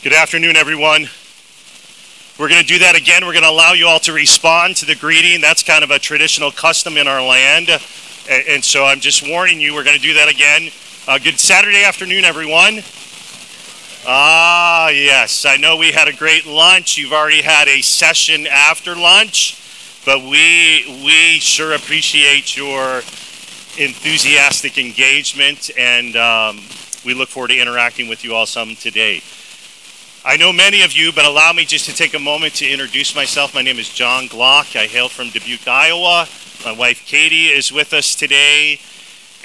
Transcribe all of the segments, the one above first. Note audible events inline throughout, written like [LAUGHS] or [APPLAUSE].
Good afternoon, everyone. We're going to do that again. We're going to allow you all to respond to the greeting. That's kind of a traditional custom in our land. And so I'm just warning you, we're going to do that again. Uh, good Saturday afternoon, everyone. Ah, yes. I know we had a great lunch. You've already had a session after lunch, but we we sure appreciate your enthusiastic engagement, and um, we look forward to interacting with you all some today. I know many of you, but allow me just to take a moment to introduce myself. My name is John Glock. I hail from Dubuque, Iowa. My wife Katie is with us today.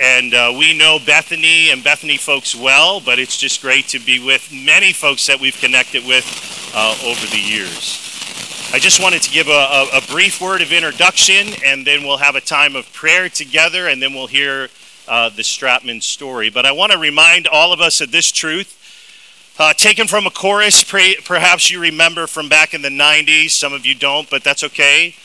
And uh, we know Bethany and Bethany folks well, but it's just great to be with many folks that we've connected with uh, over the years. I just wanted to give a, a, a, brief word of introduction, and then we'll have a time of prayer together, and then we'll hear uh, the Stratman story. But I want to remind all of us of this truth uh, taken from a chorus, perhaps you remember from back in the 90s. Some of you don't, but that's okay.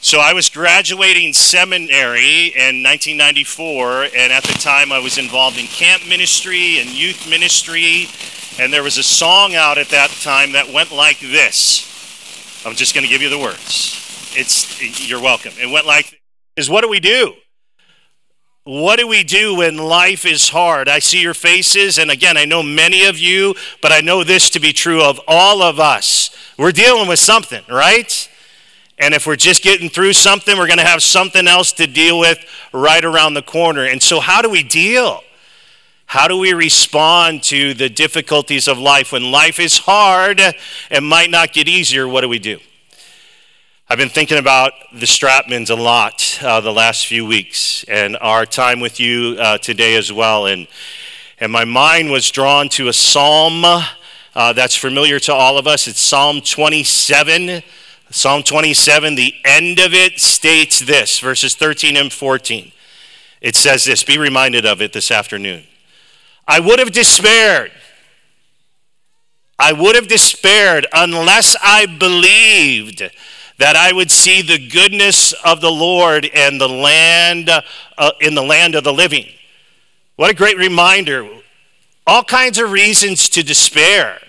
So I was graduating seminary in 1994, and at the time I was involved in camp ministry and youth ministry. And there was a song out at that time that went like this. I'm just going to give you the words. It's you're welcome. It went like is what do we do? What do we do when life is hard? I see your faces, and again, I know many of you, but I know this to be true of all of us. We're dealing with something, right? And if we're just getting through something, we're going to have something else to deal with right around the corner. And so, how do we deal? How do we respond to the difficulties of life? When life is hard and might not get easier, what do we do? I've been thinking about the Stratmans a lot uh, the last few weeks and our time with you uh, today as well. And, and my mind was drawn to a psalm uh, that's familiar to all of us. It's Psalm 27. Psalm 27, the end of it states this verses 13 and 14. It says this be reminded of it this afternoon. I would have despaired. I would have despaired unless I believed that I would see the goodness of the Lord and the land uh, in the land of the living. What a great reminder. All kinds of reasons to despair.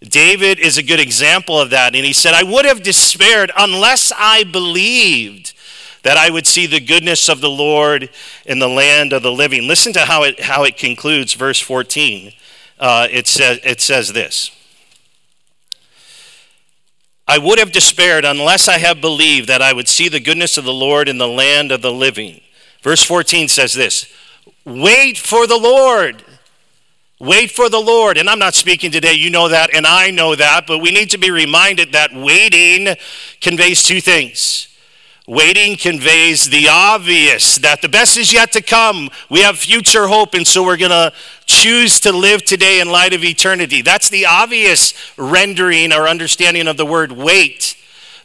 David is a good example of that. And he said, I would have despaired unless I believed that I would see the goodness of the Lord in the land of the living. Listen to how it, how it concludes, verse 14. Uh, it, says, it says this I would have despaired unless I had believed that I would see the goodness of the Lord in the land of the living. Verse 14 says this Wait for the Lord. Wait for the Lord. And I'm not speaking today, you know that, and I know that, but we need to be reminded that waiting conveys two things. Waiting conveys the obvious that the best is yet to come. We have future hope, and so we're going to choose to live today in light of eternity. That's the obvious rendering or understanding of the word wait.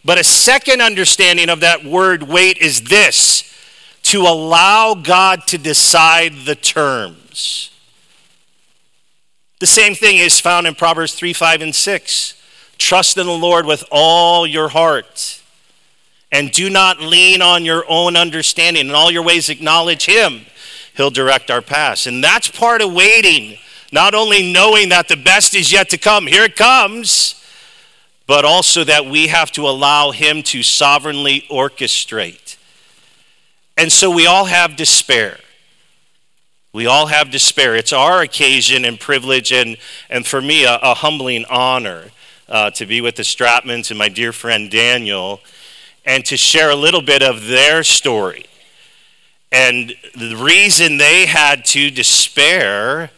But a second understanding of that word wait is this to allow God to decide the terms. The same thing is found in Proverbs 3, 5, and 6. Trust in the Lord with all your heart and do not lean on your own understanding. In all your ways, acknowledge Him. He'll direct our paths. And that's part of waiting. Not only knowing that the best is yet to come, here it comes, but also that we have to allow Him to sovereignly orchestrate. And so we all have despair. We all have despair. It's our occasion and privilege, and, and for me, a, a humbling honor uh, to be with the Stratmans and my dear friend Daniel and to share a little bit of their story. And the reason they had to despair,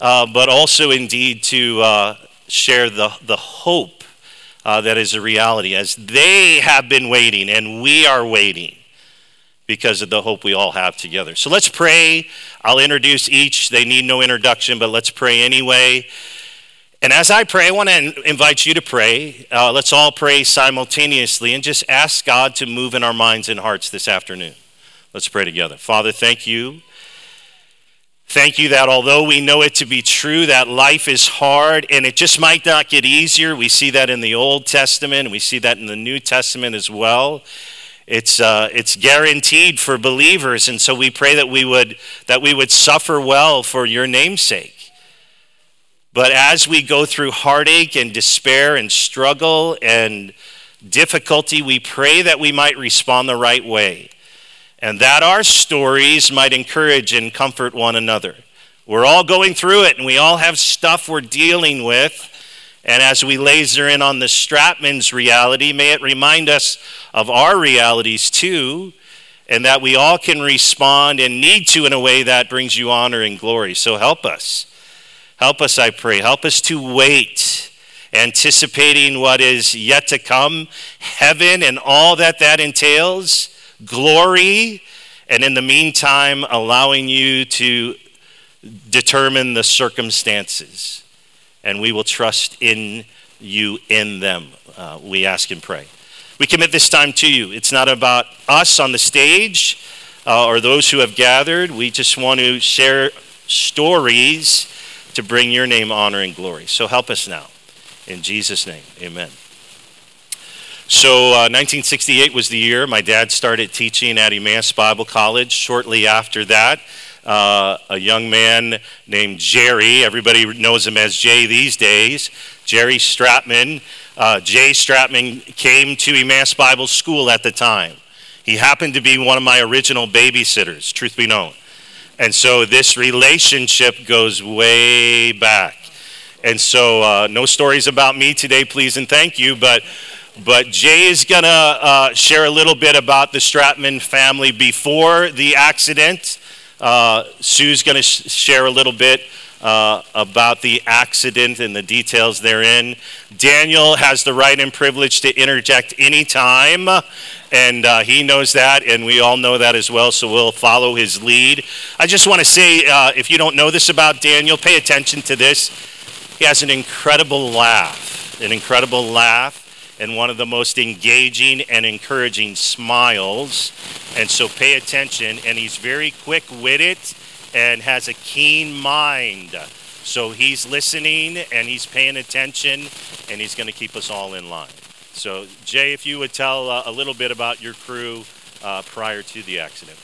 uh, but also indeed to uh, share the, the hope uh, that is a reality, as they have been waiting and we are waiting because of the hope we all have together. So let's pray. I'll introduce each. They need no introduction, but let's pray anyway. And as I pray, I want to invite you to pray. Uh, let's all pray simultaneously and just ask God to move in our minds and hearts this afternoon. Let's pray together. Father, thank you. Thank you that although we know it to be true that life is hard and it just might not get easier, we see that in the Old Testament, we see that in the New Testament as well. It's, uh, it's guaranteed for believers, and so we pray that we would, that we would suffer well for your name's sake. But as we go through heartache and despair and struggle and difficulty, we pray that we might respond the right way and that our stories might encourage and comfort one another. We're all going through it and we all have stuff we're dealing with. And as we laser in on the Stratman's reality, may it remind us of our realities too, and that we all can respond and need to in a way that brings you honor and glory. So help us. Help us, I pray. Help us to wait, anticipating what is yet to come, heaven and all that that entails, glory, and in the meantime, allowing you to determine the circumstances. And we will trust in you in them. Uh, we ask and pray. We commit this time to you. It's not about us on the stage uh, or those who have gathered. We just want to share stories to bring your name honor and glory. So help us now. In Jesus' name, amen. So, uh, 1968 was the year my dad started teaching at Emmaus Bible College. Shortly after that, uh, a young man named Jerry, everybody knows him as Jay these days, Jerry Stratman. Uh, Jay Stratman came to Emmaus Bible School at the time. He happened to be one of my original babysitters, truth be known. And so this relationship goes way back. And so, uh, no stories about me today, please and thank you. But, but Jay is going to uh, share a little bit about the Stratman family before the accident. Uh, Sue's going to sh- share a little bit uh, about the accident and the details therein. Daniel has the right and privilege to interject anytime, and uh, he knows that, and we all know that as well, so we'll follow his lead. I just want to say uh, if you don't know this about Daniel, pay attention to this. He has an incredible laugh, an incredible laugh and one of the most engaging and encouraging smiles. And so pay attention. And he's very quick witted and has a keen mind. So he's listening and he's paying attention and he's going to keep us all in line. So, Jay, if you would tell uh, a little bit about your crew uh, prior to the accident.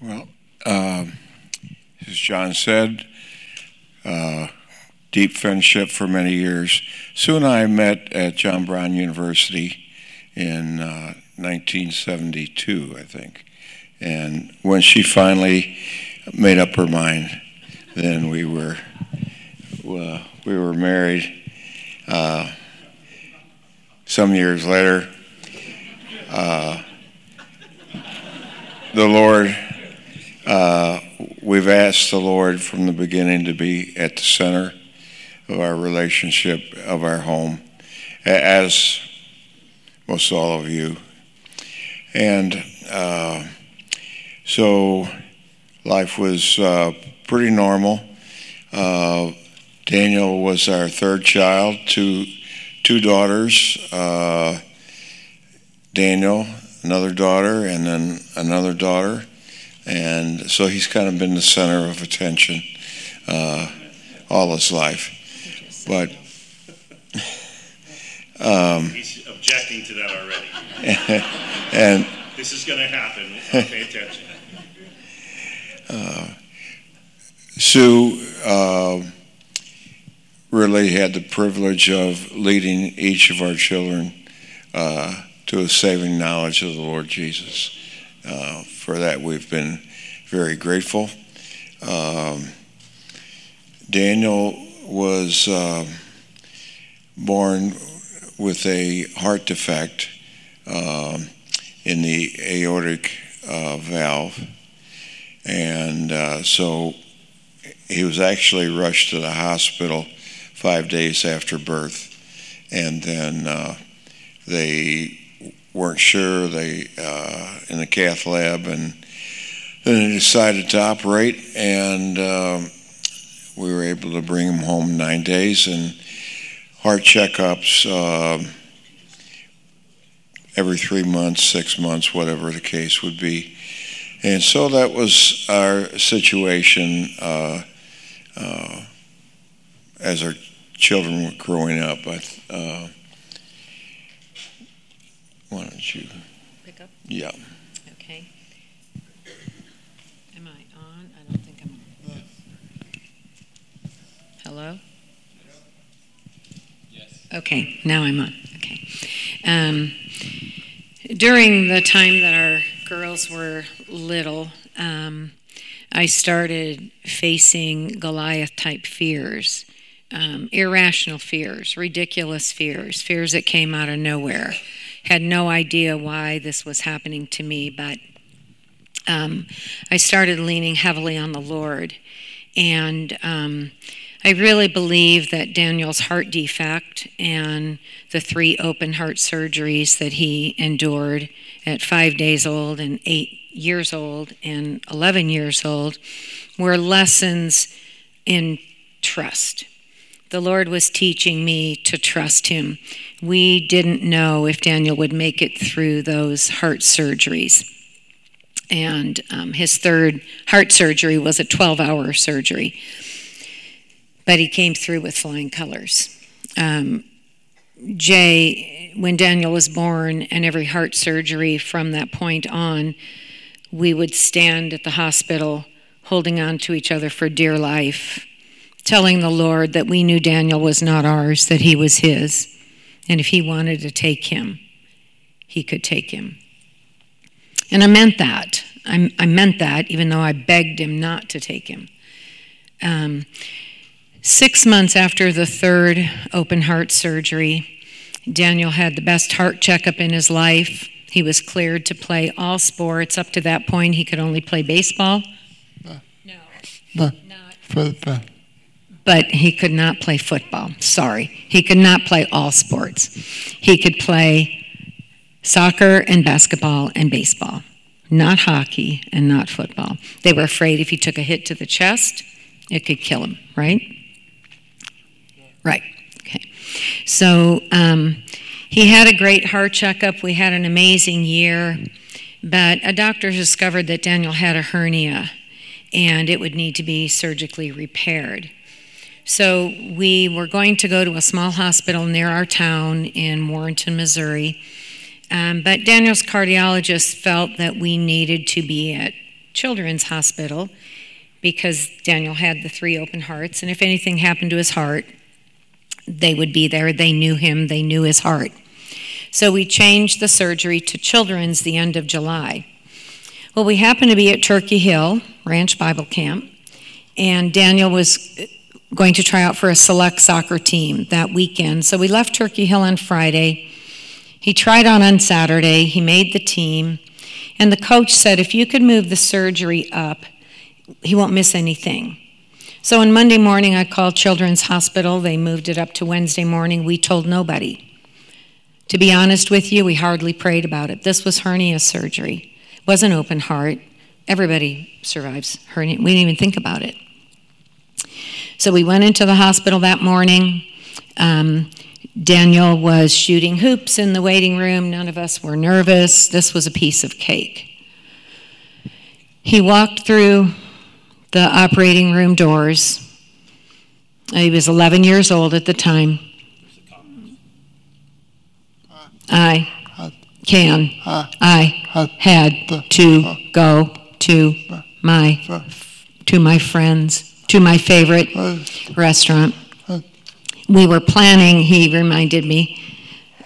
Well, um, as John said, uh, deep friendship for many years. Sue and I met at John Brown University in 1972, uh, I think. And when she finally made up her mind, then we were uh, we were married. Uh, some years later, uh, the Lord, uh, we've asked the Lord from the beginning to be at the center of our relationship, of our home, as most all of you. And uh, so life was uh, pretty normal. Daniel was our third child, two, two daughters. Uh, Daniel, another daughter, and then another daughter. And so he's kind of been the center of attention uh, all his life. But [LAUGHS] um, he's objecting to that already. [LAUGHS] and this is going to happen. Pay attention. [LAUGHS] Uh, Sue uh, really had the privilege of leading each of our children uh, to a saving knowledge of the Lord Jesus. Uh, for that, we've been very grateful. Um, Daniel was uh, born with a heart defect um, in the aortic uh, valve. And uh, so he was actually rushed to the hospital five days after birth. And then uh, they weren't sure they uh, in the cath lab and then they decided to operate and um, we were able to bring him home nine days and heart checkups uh, every three months, six months, whatever the case would be. And so that was our situation uh, uh, as our children were growing up. Uh, why don't you? Pick up? Yeah. Okay. Am I on? I don't think I'm on. Hello? Yes. Okay, now I'm on. Okay. Um, during the time that our girls were little, um, I started facing Goliath type fears, um, irrational fears, ridiculous fears, fears that came out of nowhere. Had no idea why this was happening to me, but um, I started leaning heavily on the Lord. And um, I really believe that Daniel's heart defect and the three open heart surgeries that he endured at five days old and eight years old and 11 years old were lessons in trust. The Lord was teaching me to trust Him. We didn't know if Daniel would make it through those heart surgeries. And um, his third heart surgery was a 12 hour surgery but he came through with flying colors. Um, Jay, when Daniel was born, and every heart surgery from that point on, we would stand at the hospital holding on to each other for dear life, telling the Lord that we knew Daniel was not ours, that he was his. And if he wanted to take him, he could take him. And I meant that. I, I meant that, even though I begged him not to take him. Um, Six months after the third open heart surgery, Daniel had the best heart checkup in his life. He was cleared to play all sports. Up to that point, he could only play baseball. No. No. Not. But he could not play football. Sorry. He could not play all sports. He could play soccer and basketball and baseball, not hockey and not football. They were afraid if he took a hit to the chest, it could kill him, right? Right. Okay. So um, he had a great heart checkup. We had an amazing year, but a doctor discovered that Daniel had a hernia and it would need to be surgically repaired. So we were going to go to a small hospital near our town in Warrenton, Missouri. Um, but Daniel's cardiologist felt that we needed to be at Children's Hospital because Daniel had the three open hearts, and if anything happened to his heart, they would be there. They knew him, they knew his heart. So we changed the surgery to children's the end of July. Well, we happened to be at Turkey Hill Ranch Bible Camp, and Daniel was going to try out for a select soccer team that weekend. So we left Turkey Hill on Friday. He tried on on Saturday, he made the team, and the coach said if you could move the surgery up, he won't miss anything. So on Monday morning, I called Children's Hospital. They moved it up to Wednesday morning. We told nobody. To be honest with you, we hardly prayed about it. This was hernia surgery. It wasn't open heart. Everybody survives hernia. We didn't even think about it. So we went into the hospital that morning. Um, Daniel was shooting hoops in the waiting room. None of us were nervous. This was a piece of cake. He walked through the operating room doors. He was 11 years old at the time. I can, I had to go to my to my friends, to my favorite restaurant. We were planning, he reminded me,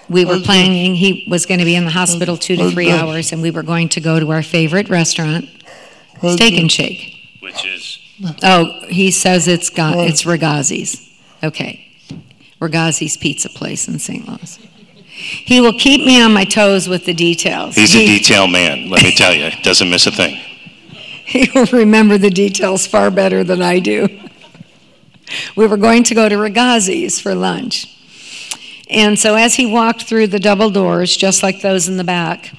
we were planning, he was going to be in the hospital two to three hours, and we were going to go to our favorite restaurant, Steak and Shake. Which is, Oh, he says it's got, it's Ragazzi's. Okay. Ragazzi's Pizza Place in St. Louis. He will keep me on my toes with the details. he's a He- detail man, let me tell you. Doesn't miss a thing. [LAUGHS] He will remember the details far better than I do. We were going to go to Ragazzi's for lunch. And so as he walked through the double doors, just like those in the back,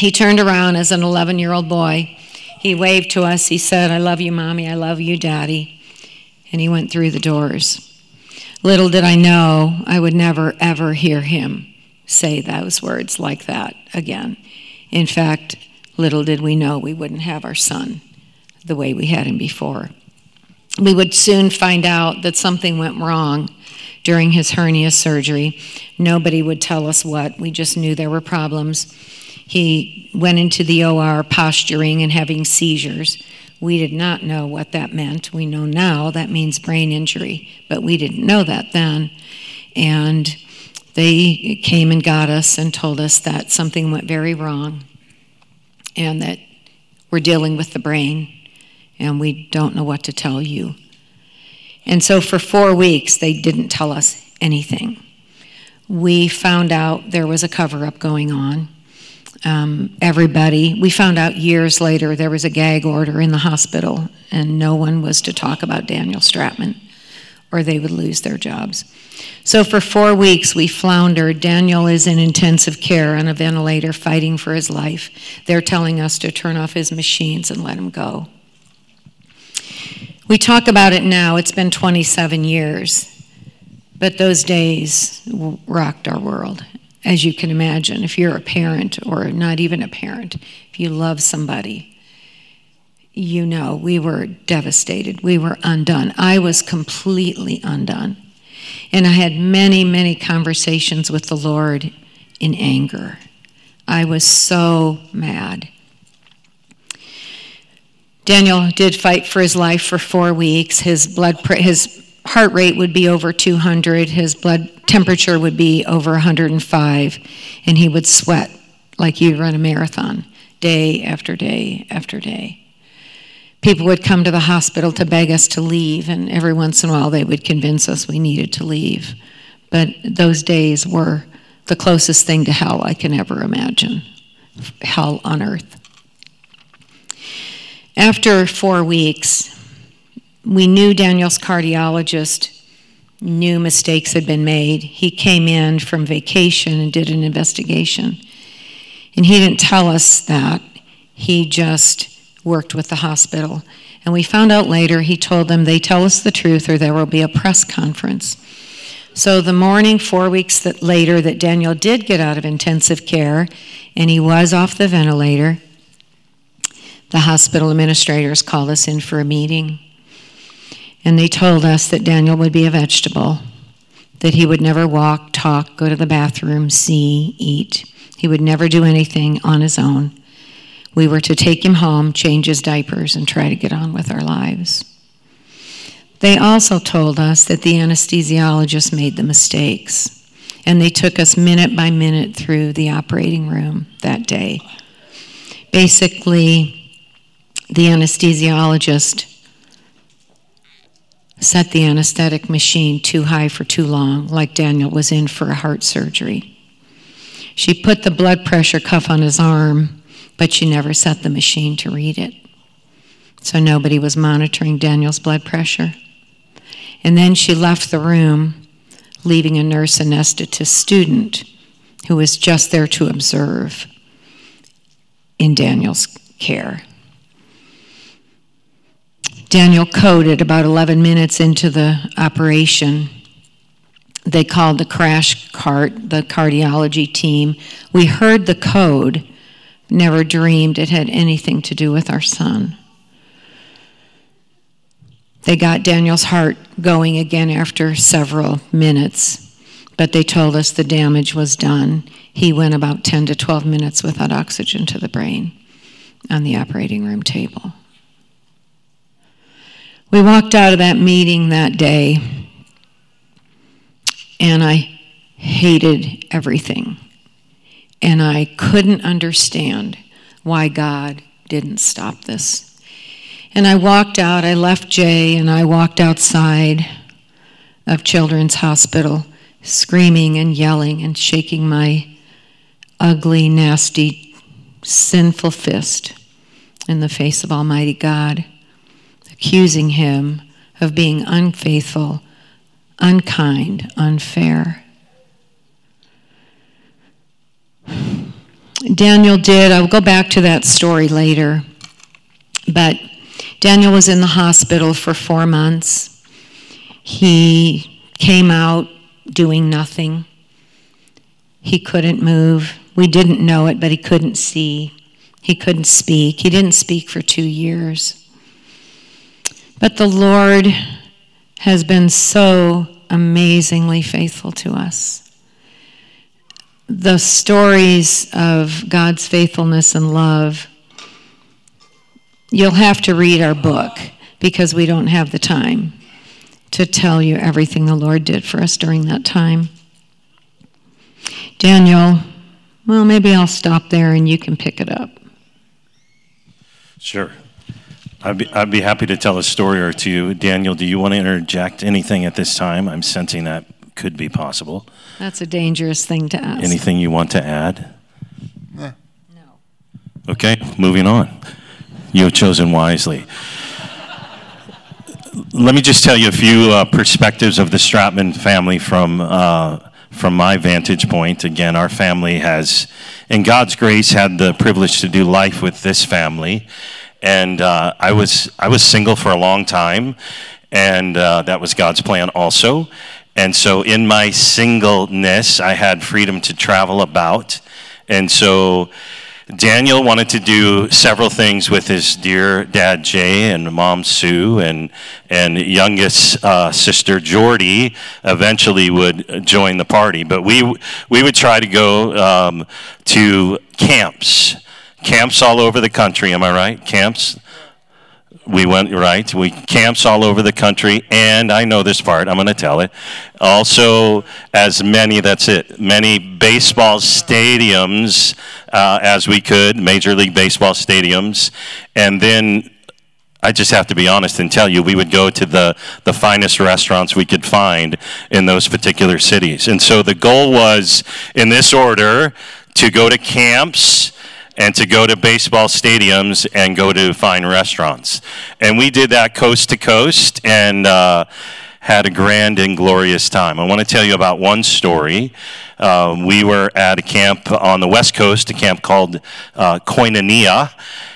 he turned around as an 11 year old boy. He waved to us. He said, I love you, Mommy. I love you, Daddy. And he went through the doors. Little did I know I would never, ever hear him say those words like that again. In fact, little did we know we wouldn't have our son the way we had him before. We would soon find out that something went wrong during his hernia surgery. Nobody would tell us what, we just knew there were problems. He went into the OR posturing and having seizures. We did not know what that meant. We know now that means brain injury, but we didn't know that then. And they came and got us and told us that something went very wrong and that we're dealing with the brain and we don't know what to tell you. And so for four weeks, they didn't tell us anything. We found out there was a cover up going on. Um, everybody, we found out years later there was a gag order in the hospital, and no one was to talk about Daniel Stratman, or they would lose their jobs. So for four weeks, we floundered. Daniel is in intensive care on a ventilator, fighting for his life. They're telling us to turn off his machines and let him go. We talk about it now, it's been 27 years, but those days rocked our world, as you can imagine. If you're a parent, or not even a parent, if you love somebody, you know we were devastated. We were undone. I was completely undone. And I had many, many conversations with the Lord in anger. I was so mad. Daniel did fight for his life for four weeks. His blood, his heart rate would be over 200. His blood temperature would be over 105, and he would sweat like you'd run a marathon, day after day after day. People would come to the hospital to beg us to leave, and every once in a while they would convince us we needed to leave. But those days were the closest thing to hell I can ever imagine hell on earth. After four weeks, we knew Daniel's cardiologist knew mistakes had been made. He came in from vacation and did an investigation. And he didn't tell us that. He just worked with the hospital. And we found out later he told them they tell us the truth or there will be a press conference. So the morning, four weeks that later, that Daniel did get out of intensive care and he was off the ventilator, the hospital administrators called us in for a meeting. And they told us that Daniel would be a vegetable, that he would never walk, talk, go to the bathroom, see, eat. He would never do anything on his own. We were to take him home, change his diapers, and try to get on with our lives. They also told us that the anesthesiologist made the mistakes, and they took us minute by minute through the operating room that day. Basically, the anesthesiologist set the anesthetic machine too high for too long, like Daniel was in for a heart surgery. She put the blood pressure cuff on his arm, but she never set the machine to read it. So nobody was monitoring Daniel's blood pressure. And then she left the room, leaving a nurse anesthetist student who was just there to observe in Daniel's care. Daniel coded about 11 minutes into the operation. They called the crash cart, the cardiology team. We heard the code, never dreamed it had anything to do with our son. They got Daniel's heart going again after several minutes, but they told us the damage was done. He went about 10 to 12 minutes without oxygen to the brain on the operating room table. We walked out of that meeting that day, and I hated everything. And I couldn't understand why God didn't stop this. And I walked out, I left Jay, and I walked outside of Children's Hospital, screaming and yelling and shaking my ugly, nasty, sinful fist in the face of Almighty God accusing him of being unfaithful, unkind, unfair. Daniel did, I'll go back to that story later, but Daniel was in the hospital for four months. He came out doing nothing. He couldn't move. We didn't know it, but he couldn't see. He couldn't speak. He didn't speak for two years. But the Lord has been so amazingly faithful to us. The stories of God's faithfulness and love, You'll have to read our book because we don't have the time to tell you everything the Lord did for us during that time. Daniel, well, maybe I'll stop there and you can pick it up. Sure. I'd be, I'd be happy to tell a story or two. Daniel, do you want to interject anything at this time? I'm sensing that could be possible. That's a dangerous thing to ask. Anything you want to add? No. Okay, moving on. You have chosen wisely. Let me just tell you a few uh, perspectives of the Stratman family from uh, from my vantage point. Again, our family has, in God's grace, had the privilege to do life with this family, and uh, I was I was single for a long time, and uh, that was God's plan also. And so, in my singleness, I had freedom to travel about, and so Daniel wanted to do several things with his dear dad Jay and mom Sue and and youngest uh, sister Jordy. Eventually, would join the party, but we we would try to go um, to camps, camps all over the country. Am I right? Camps we went right we camps all over the country and i know this part i'm going to tell it also as many that's it many baseball stadiums uh, as we could major league baseball stadiums and then I just have to be honest and tell you, we would go to the, the finest restaurants we could find in those particular cities. And so the goal was, in this order, to go to camps, and to go to baseball stadiums and go to fine restaurants. And we did that coast to coast and uh, had a grand and glorious time. I want to tell you about one story. Uh, we were at a camp on the West Coast, a camp called uh, Koinonia.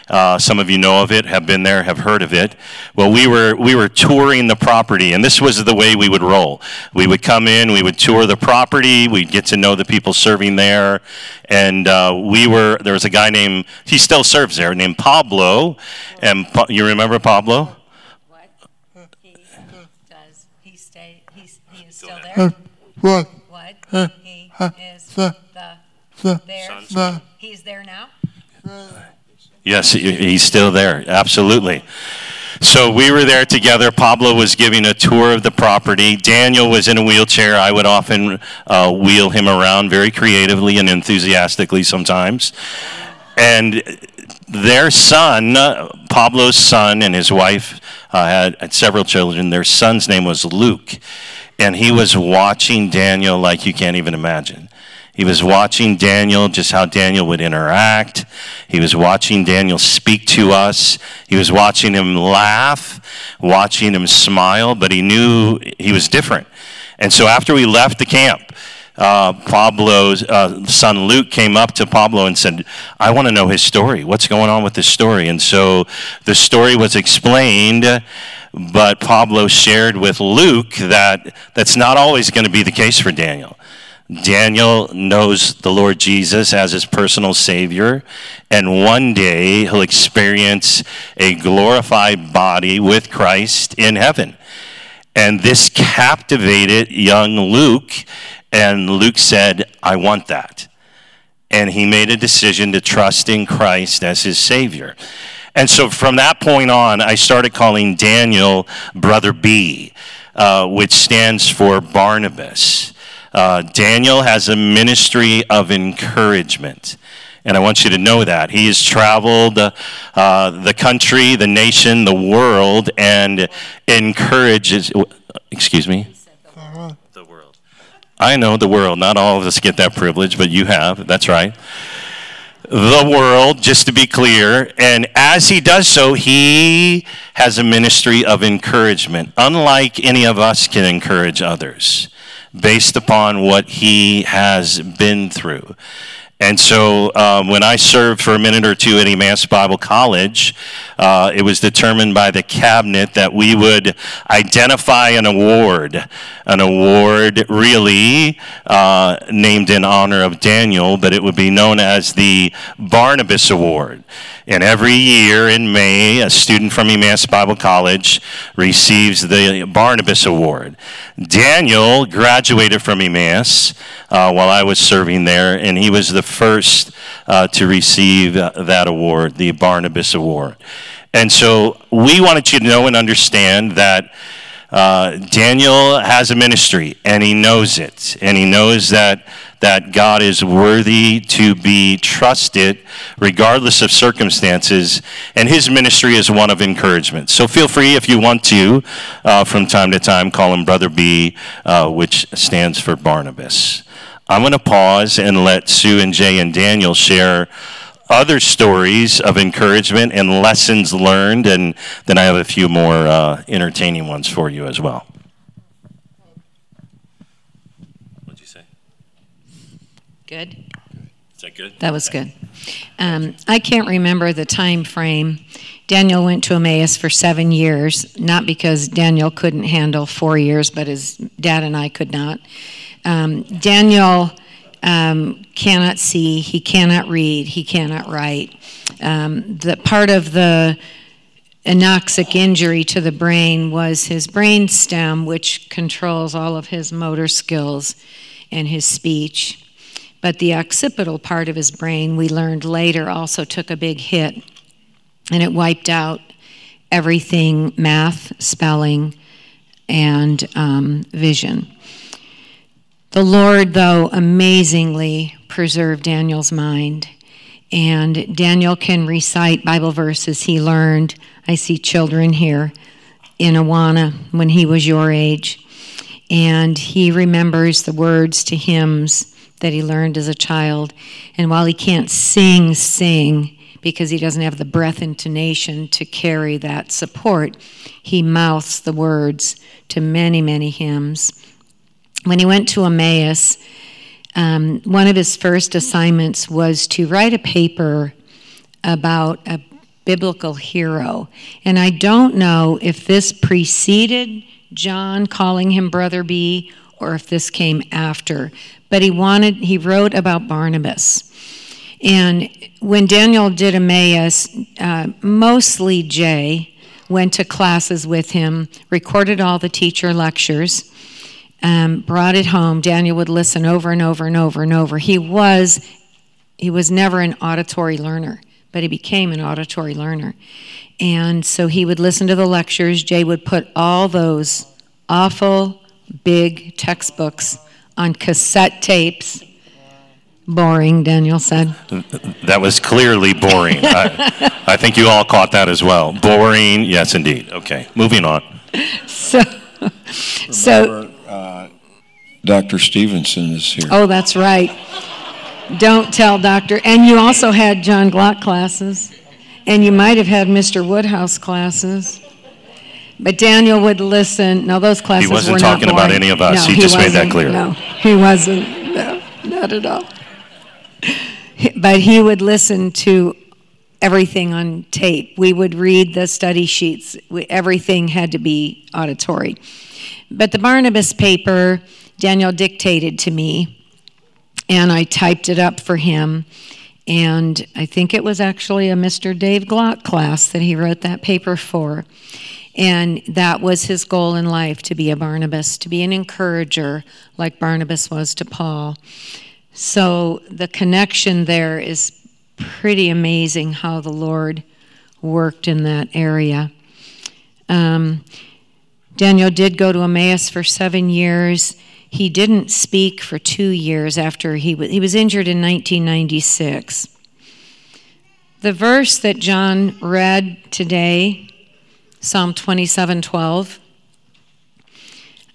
Uh, some of you know of it, have been there, have heard of it. Well, we were we were touring the property, and this was the way we would roll. We would come in, we would tour the property, we'd get to know the people serving there, and uh, we were there was a guy named he still serves there named Pablo, and you remember Pablo? What he does? He stay? He's he is still there. What? What? He is the there. He's there now. Yes, he's still there. Absolutely. So we were there together. Pablo was giving a tour of the property. Daniel was in a wheelchair. I would often uh, wheel him around very creatively and enthusiastically sometimes. And their son, Pablo's son, and his wife uh, had, had several children. Their son's name was Luke. And he was watching Daniel like you can't even imagine. He was watching Daniel, just how Daniel would interact. He was watching Daniel speak to us. He was watching him laugh, watching him smile, but he knew he was different. And so after we left the camp, uh, Pablo's uh, son Luke came up to Pablo and said, I want to know his story. What's going on with this story? And so the story was explained, but Pablo shared with Luke that that's not always going to be the case for Daniel. Daniel knows the Lord Jesus as his personal Savior, and one day he'll experience a glorified body with Christ in heaven. And this captivated young Luke, and Luke said, I want that. And he made a decision to trust in Christ as his Savior. And so from that point on, I started calling Daniel Brother B, uh, which stands for Barnabas. Uh, Daniel has a ministry of encouragement. And I want you to know that. He has traveled uh, the country, the nation, the world, and encourages. Excuse me? The world. I know the world. Not all of us get that privilege, but you have. That's right. The world, just to be clear. And as he does so, he has a ministry of encouragement, unlike any of us can encourage others based upon what he has been through. And so um, when I served for a minute or two at Emmaus Bible College, uh, it was determined by the cabinet that we would identify an award, an award really uh, named in honor of Daniel, but it would be known as the Barnabas Award. And every year in May, a student from Emmaus Bible College receives the Barnabas Award. Daniel graduated from Emmaus uh, while I was serving there, and he was the first uh, to receive uh, that award, the Barnabas Award. And so we wanted you to know and understand that uh, Daniel has a ministry and he knows it. And he knows that, that God is worthy to be trusted regardless of circumstances. And his ministry is one of encouragement. So feel free if you want to, uh, from time to time, call him Brother B, uh, which stands for Barnabas. I'm going to pause and let Sue and Jay and Daniel share other stories of encouragement and lessons learned, and then I have a few more uh, entertaining ones for you as well. What'd you say? Good. Is that good? That was good. Um, I can't remember the time frame. Daniel went to Emmaus for seven years, not because Daniel couldn't handle four years, but his dad and I could not. Um, Daniel um, cannot see, he cannot read, he cannot write. Um, the part of the anoxic injury to the brain was his brain stem, which controls all of his motor skills and his speech. But the occipital part of his brain, we learned later, also took a big hit, and it wiped out everything math, spelling, and um, vision. The Lord, though, amazingly preserved Daniel's mind. And Daniel can recite Bible verses he learned. I see children here in Awana when he was your age. And he remembers the words to hymns that he learned as a child. And while he can't sing, sing, because he doesn't have the breath intonation to carry that support, he mouths the words to many, many hymns when he went to Emmaus, um, one of his first assignments was to write a paper about a biblical hero. And I don't know if this preceded John calling him Brother B or if this came after. But he wanted, he wrote about Barnabas. And when Daniel did Emmaus, uh, mostly Jay went to classes with him, recorded all the teacher lectures um, brought it home. Daniel would listen over and over and over and over. He was he was never an auditory learner, but he became an auditory learner. And so he would listen to the lectures. Jay would put all those awful big textbooks on cassette tapes. Boring, Daniel said. That was clearly boring. I, I think you all caught that as well. Boring, yes, indeed. Okay, moving on. [LAUGHS] So, so uh, Dr. Stevenson is here. Oh, that's right. Don't tell Doctor. And you also had John Glock classes, and you might have had Mr. Woodhouse classes. But Daniel would listen. Now those classes He wasn't were talking about boring. any of us. No, He just made that wasn't. clear. No, he wasn't. No, not at all. But he would listen to everything on tape. We would read the study sheets. We- Everything had to be auditory. But the Barnabas paper, Daniel dictated to me, and I typed it up for him. And I think it was actually a Mr. Dave Glock class that he wrote that paper for. And that was his goal in life to be a Barnabas, to be an encourager like Barnabas was to Paul. So the connection there is pretty amazing how the Lord worked in that area. Um, Daniel did go to Emmaus for seven years. He didn't speak for two years after he was, he was injured in 1996. The verse that John read today, Psalm 27:12,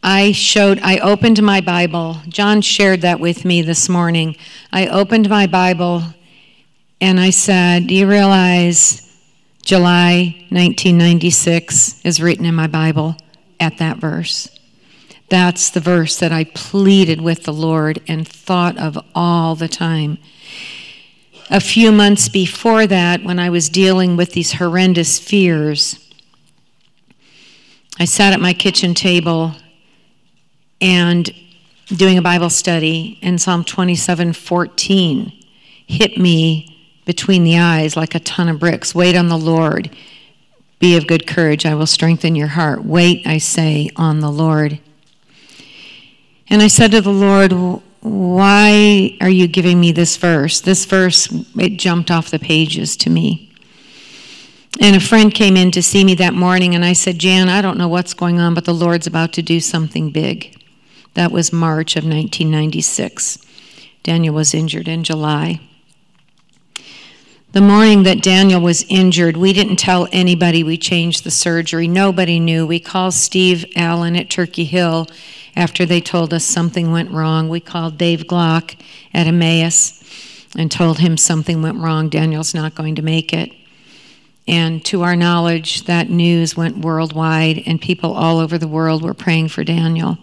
I showed I opened my Bible. John shared that with me this morning. I opened my Bible and I said, "Do you realize July 1996 is written in my Bible?" At that verse. That's the verse that I pleaded with the Lord and thought of all the time. A few months before that, when I was dealing with these horrendous fears, I sat at my kitchen table and doing a Bible study, and Psalm 27:14 hit me between the eyes like a ton of bricks. Wait on the Lord. Be of good courage, I will strengthen your heart. Wait, I say, on the Lord. And I said to the Lord, Why are you giving me this verse? This verse, it jumped off the pages to me. And a friend came in to see me that morning, and I said, Jan, I don't know what's going on, but the Lord's about to do something big. That was March of 1996. Daniel was injured in July. The morning that Daniel was injured, we didn't tell anybody we changed the surgery. Nobody knew. We called Steve Allen at Turkey Hill after they told us something went wrong. We called Dave Glock at Emmaus and told him something went wrong. Daniel's not going to make it. And to our knowledge, that news went worldwide, and people all over the world were praying for Daniel.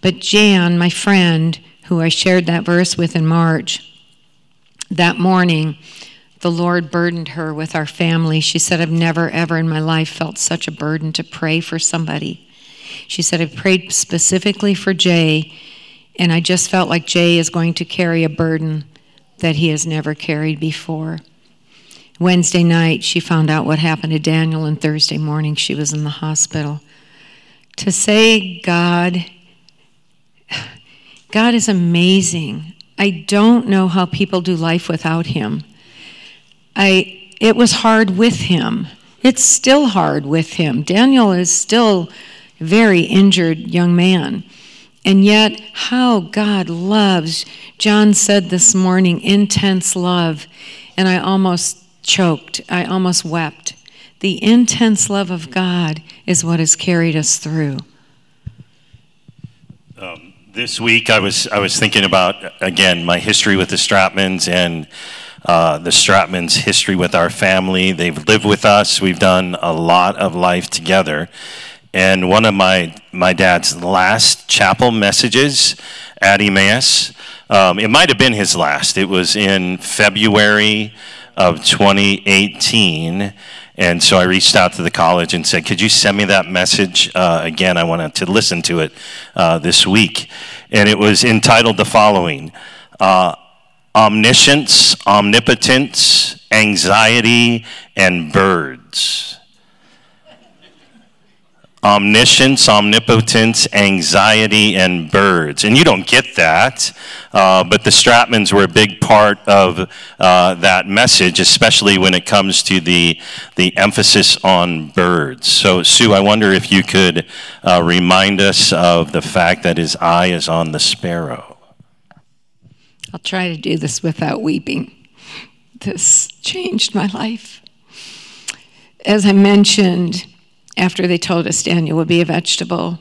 But Jan, my friend, who I shared that verse with in March, that morning, the Lord burdened her with our family. She said, I've never, ever in my life felt such a burden to pray for somebody. She said, I prayed specifically for Jay, and I just felt like Jay is going to carry a burden that he has never carried before. Wednesday night, she found out what happened to Daniel, and Thursday morning, she was in the hospital. To say, God, God is amazing. I don't know how people do life without Him. I, it was hard with him. It's still hard with him. Daniel is still a very injured young man. And yet, how God loves. John said this morning, intense love. And I almost choked. I almost wept. The intense love of God is what has carried us through. Um, this week, I was I was thinking about again my history with the Stratmans and uh, the Stratman's history with our family. They've lived with us. We've done a lot of life together. And one of my, my dad's last chapel messages at Emmaus, um, it might have been his last. It was in February of 2018. And so I reached out to the college and said, Could you send me that message uh, again? I wanted to listen to it uh, this week. And it was entitled the following uh, omniscience, omnipotence, anxiety, and birds. Omniscience, omnipotence, anxiety, and birds. And you don't get that, uh, but the Stratmans were a big part of uh, that message, especially when it comes to the, the emphasis on birds. So, Sue, I wonder if you could uh, remind us of the fact that his eye is on the sparrow. I'll try to do this without weeping. This changed my life. As I mentioned, after they told us Daniel would be a vegetable,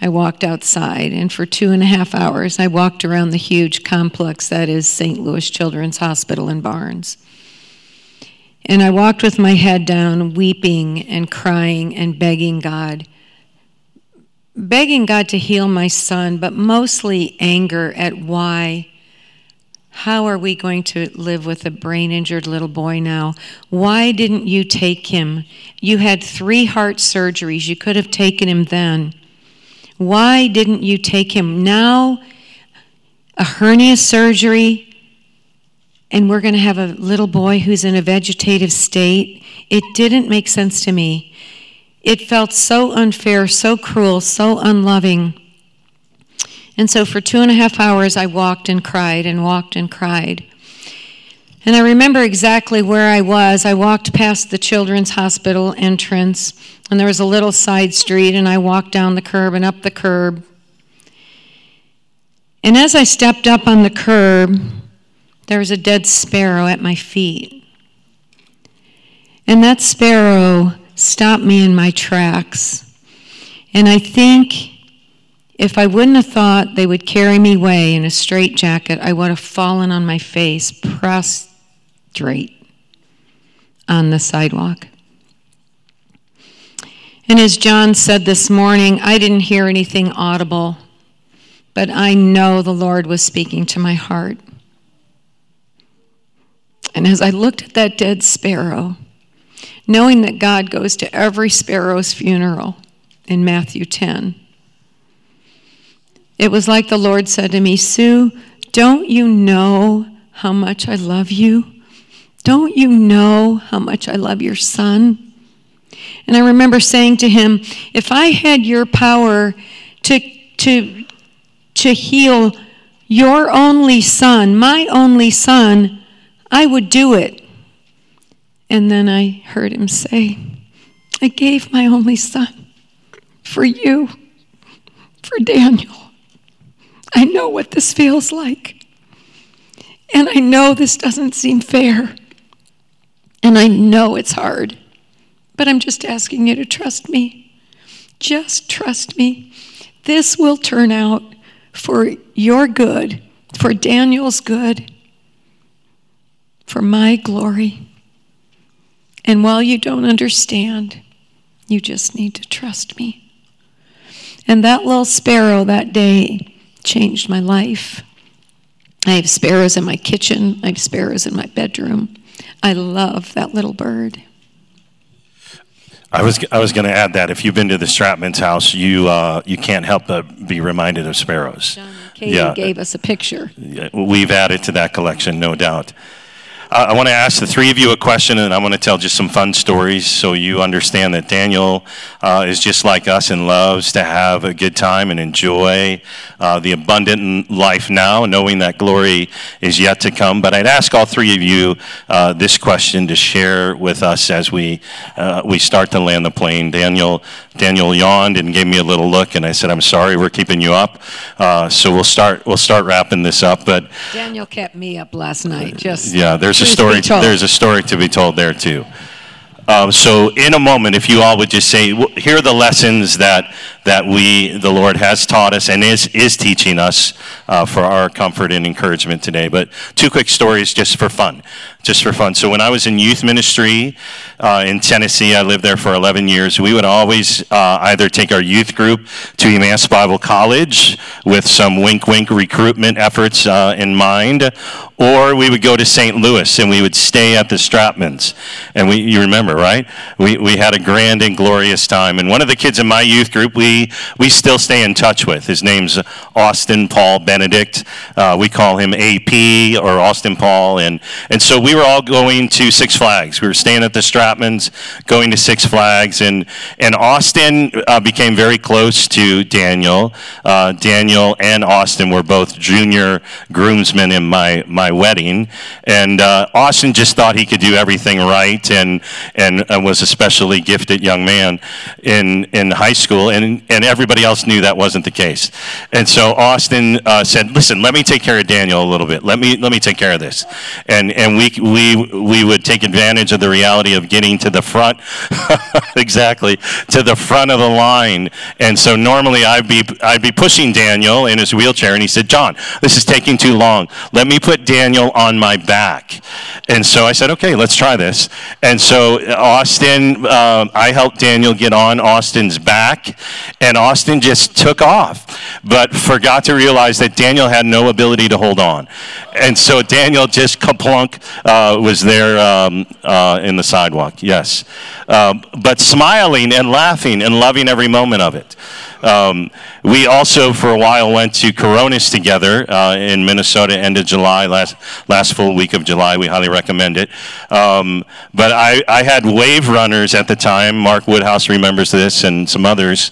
I walked outside, and for two and a half hours, I walked around the huge complex that is St. Louis Children's Hospital in Barnes. And I walked with my head down, weeping and crying and begging God, begging God to heal my son, but mostly anger at why how are we going to live with a brain injured little boy now? Why didn't you take him? You had three heart surgeries. You could have taken him then. Why didn't you take him? Now, a hernia surgery, and we're going to have a little boy who's in a vegetative state. It didn't make sense to me. It felt so unfair, so cruel, so unloving. And so for two and a half hours, I walked and cried and walked and cried. And I remember exactly where I was. I walked past the children's hospital entrance, and there was a little side street, and I walked down the curb and up the curb. And as I stepped up on the curb, there was a dead sparrow at my feet. And that sparrow stopped me in my tracks. And I think if I wouldn't have thought they would carry me away in a straitjacket, I would have fallen on my face, prostrate on the sidewalk. And as John said this morning, I didn't hear anything audible, but I know the Lord was speaking to my heart. And as I looked at that dead sparrow, knowing that God goes to every sparrow's funeral in Matthew 10, it was like the Lord said to me, Sue, don't you know how much I love you? Don't you know how much I love your son? And I remember saying to him, if I had your power to, to, to heal your only son, my only son, I would do it. And then I heard him say, I gave my only son for you, for Daniel. I know what this feels like. And I know this doesn't seem fair. And I know it's hard. But I'm just asking you to trust me. Just trust me. This will turn out for your good, for Daniel's good, for my glory. And while you don't understand, you just need to trust me. And that little sparrow that day changed my life. I have sparrows in my kitchen, I have sparrows in my bedroom. I love that little bird. I was I was going to add that if you've been to the Stratman's house, you uh, you can't help but be reminded of sparrows. Katie yeah. gave us a picture. We've added to that collection, no doubt. I want to ask the three of you a question, and I want to tell just some fun stories so you understand that Daniel uh, is just like us and loves to have a good time and enjoy uh, the abundant life now, knowing that glory is yet to come. But I'd ask all three of you uh, this question to share with us as we uh, we start to land the plane. Daniel Daniel yawned and gave me a little look, and I said, "I'm sorry, we're keeping you up." Uh, so we'll start we'll start wrapping this up. But Daniel kept me up last night. Just yeah, there's there's a story. There's a story to be told there too. Um, so, in a moment, if you all would just say, here are the lessons that that we, the Lord, has taught us and is is teaching us uh, for our comfort and encouragement today. But two quick stories, just for fun, just for fun. So, when I was in youth ministry uh, in Tennessee, I lived there for 11 years. We would always uh, either take our youth group to Emmaus Bible College with some wink, wink recruitment efforts uh, in mind, or we would go to St. Louis and we would stay at the Stratmans. And we, you remember, right? We, we had a grand and glorious time. And one of the kids in my youth group, we, we still stay in touch with. His name's Austin Paul Benedict. Uh, we call him AP or Austin Paul. And, and so we were all going to Six Flags. We were staying at the Stratmans, going to Six Flags. And, and Austin uh, became very close to Daniel. Uh, Daniel and Austin were both junior groomsmen in my, my wedding, and uh, Austin just thought he could do everything right, and and, and was a specially gifted young man in in high school, and and everybody else knew that wasn't the case, and so Austin uh, said, "Listen, let me take care of Daniel a little bit. Let me let me take care of this," and and we we we would take advantage of the reality of getting to the front, [LAUGHS] exactly to the front of the line, and so normally I'd be I'd be pushing Daniel in his wheelchair, and he said, "John, this is taking too long. Let me put." Daniel on my back. And so I said, okay, let's try this. And so Austin, uh, I helped Daniel get on Austin's back, and Austin just took off, but forgot to realize that Daniel had no ability to hold on. And so Daniel just kaplunk uh, was there um, uh, in the sidewalk, yes. Um, but smiling and laughing and loving every moment of it. Um, we also, for a while, went to Koronis together uh, in Minnesota, end of July, last last full week of July. We highly recommend it. Um, but I, I had wave runners at the time. Mark Woodhouse remembers this, and some others.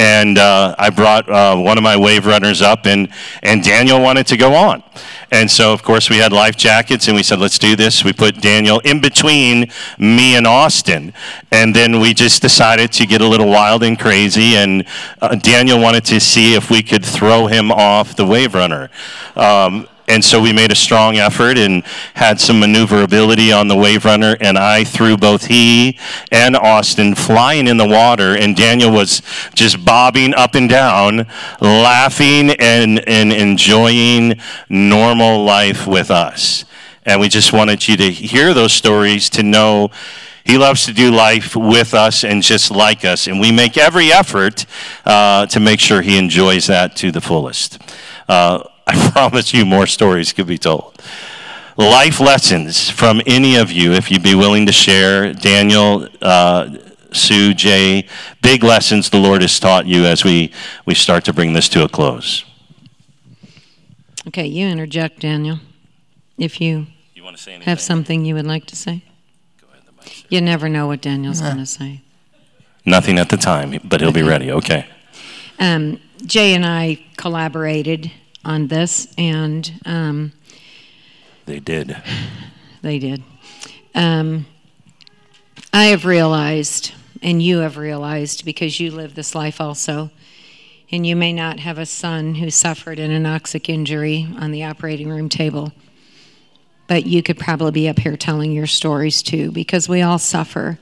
And uh, I brought uh, one of my wave runners up, and, and Daniel wanted to go on. And so, of course, we had life jackets and we said, let's do this. We put Daniel in between me and Austin. And then we just decided to get a little wild and crazy. And uh, Daniel wanted to see if we could throw him off the wave runner. Um, and so we made a strong effort and had some maneuverability on the wave runner. And I threw both he and Austin flying in the water. And Daniel was just bobbing up and down, laughing and, and enjoying normal life with us. And we just wanted you to hear those stories to know he loves to do life with us and just like us. And we make every effort uh, to make sure he enjoys that to the fullest. Uh, I [LAUGHS] promise you more stories could be told. Life lessons from any of you, if you'd be willing to share. Daniel, uh, Sue, Jay, big lessons the Lord has taught you as we, we start to bring this to a close. Okay, you interject, Daniel, if you, you want to say have something you would like to say. Ahead, you never know what Daniel's going to say. Nothing at the time, but he'll be ready. Okay. Um, Jay and I collaborated on this, and um, they did. [SIGHS] They did. Um, I have realized, and you have realized because you live this life also, and you may not have a son who suffered an anoxic injury on the operating room table, but you could probably be up here telling your stories too because we all suffer.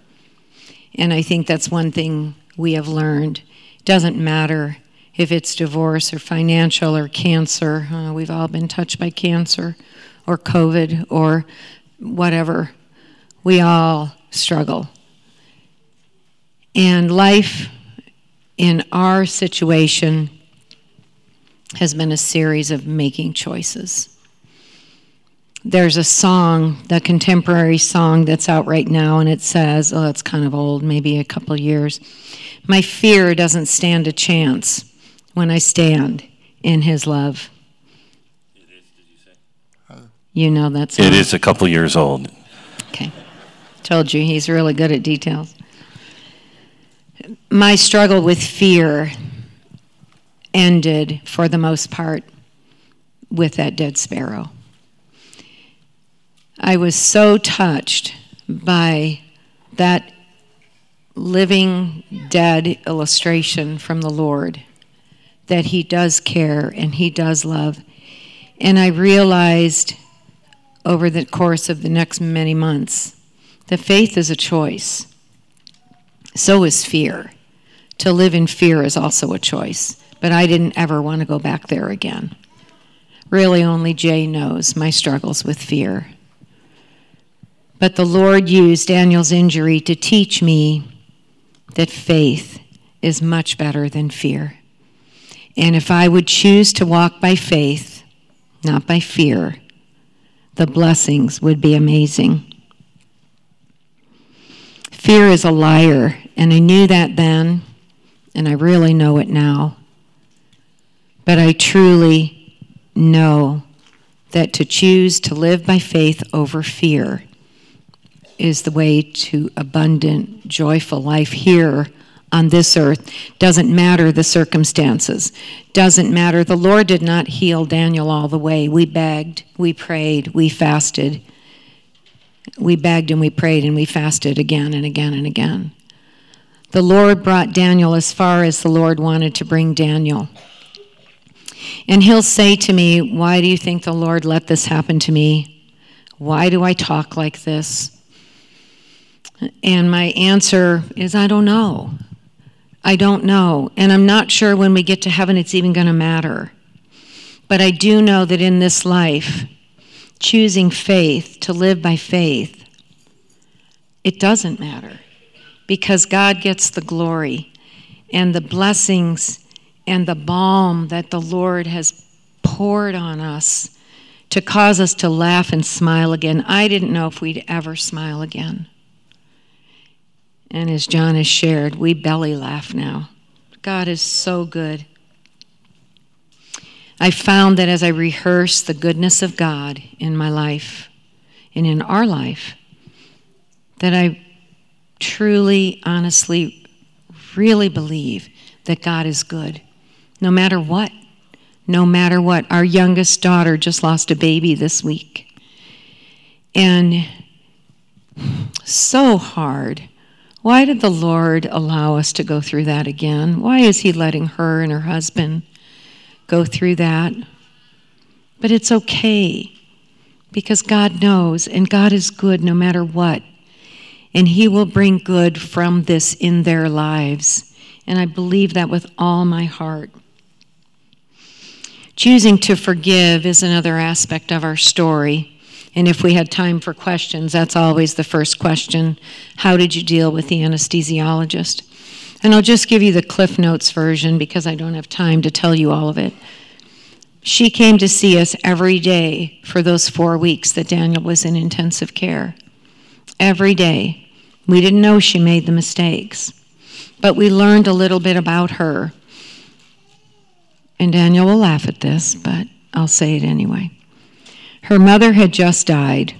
And I think that's one thing we have learned. It doesn't matter if it's divorce or financial or cancer. Uh, we've all been touched by cancer or COVID or whatever. We all struggle. And life in our situation has been a series of making choices. There's a song, the contemporary song that's out right now, and it says, oh, it's kind of old, maybe a couple years. My fear doesn't stand a chance when I stand in his love. You know that's. It is a couple years old. Okay. Told you he's really good at details. My struggle with fear ended, for the most part, with that dead sparrow. I was so touched by that living dead illustration from the Lord that He does care and He does love. And I realized over the course of the next many months that faith is a choice. So is fear. To live in fear is also a choice. But I didn't ever want to go back there again. Really, only Jay knows my struggles with fear. But the Lord used Daniel's injury to teach me that faith is much better than fear. And if I would choose to walk by faith, not by fear, the blessings would be amazing. Fear is a liar, and I knew that then, and I really know it now. But I truly know that to choose to live by faith over fear is the way to abundant, joyful life here on this earth. Doesn't matter the circumstances. Doesn't matter. The Lord did not heal Daniel all the way. We begged, we prayed, we fasted. We begged and we prayed and we fasted again and again and again. The Lord brought Daniel as far as the Lord wanted to bring Daniel. And he'll say to me, Why do you think the Lord let this happen to me? Why do I talk like this? And my answer is, I don't know. I don't know. And I'm not sure when we get to heaven it's even going to matter. But I do know that in this life, choosing faith, to live by faith, it doesn't matter because God gets the glory and the blessings and the balm that the Lord has poured on us to cause us to laugh and smile again. I didn't know if we'd ever smile again. And as John has shared, we belly laugh now. God is so good. I found that as I rehearse the goodness of God in my life and in our life, that I truly, honestly, really believe that God is good, no matter what. No matter what. Our youngest daughter just lost a baby this week. And so hard why did the Lord allow us to go through that again? Why is He letting her and her husband go through that? But it's okay because God knows and God is good no matter what. And He will bring good from this in their lives. And I believe that with all my heart. Choosing to forgive is another aspect of our story. And if we had time for questions, that's always the first question How did you deal with the anesthesiologist? And I'll just give you the Cliff Notes version because I don't have time to tell you all of it. She came to see us every day for those four weeks that Daniel was in intensive care. Every day. We didn't know she made the mistakes, but we learned a little bit about her. And Daniel will laugh at this, but I'll say it anyway. Her mother had just died.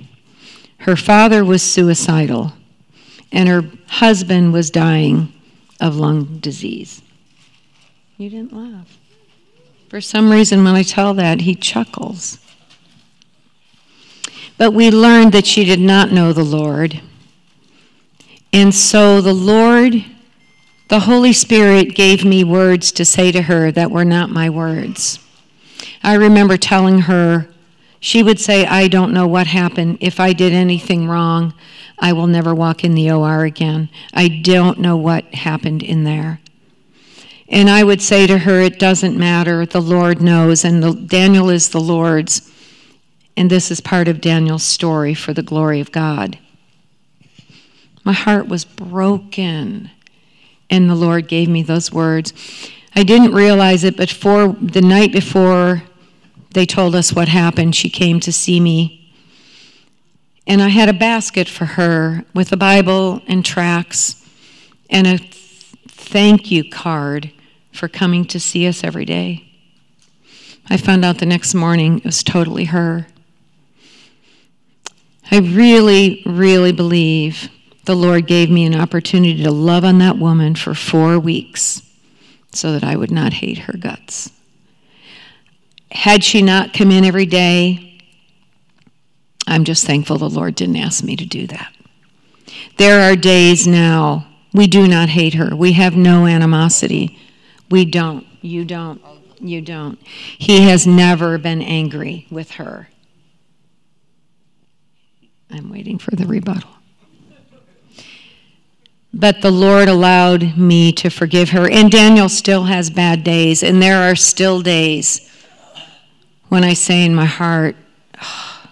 Her father was suicidal, and her husband was dying of lung disease. You didn't laugh. For some reason, when I tell that, he chuckles. But we learned that she did not know the Lord. And so the Lord, the Holy Spirit, gave me words to say to her that were not my words. I remember telling her, she would say, I don't know what happened. If I did anything wrong, I will never walk in the OR again. I don't know what happened in there. And I would say to her, It doesn't matter. The Lord knows. And the, Daniel is the Lord's. And this is part of Daniel's story for the glory of God. My heart was broken. And the Lord gave me those words. I didn't realize it, but for the night before they told us what happened, she came to see me. And I had a basket for her with a Bible and tracts and a thank you card for coming to see us every day. I found out the next morning it was totally her. I really, really believe the Lord gave me an opportunity to love on that woman for four weeks so that I would not hate her guts. Had she not come in every day, I'm just thankful the Lord didn't ask me to do that. There are days now we do not hate her. We have no animosity. We don't. You don't. You don't. He has never been angry with her. I'm waiting for the rebuttal. But the Lord allowed me to forgive her. And Daniel still has bad days, and there are still days when I say in my heart, oh,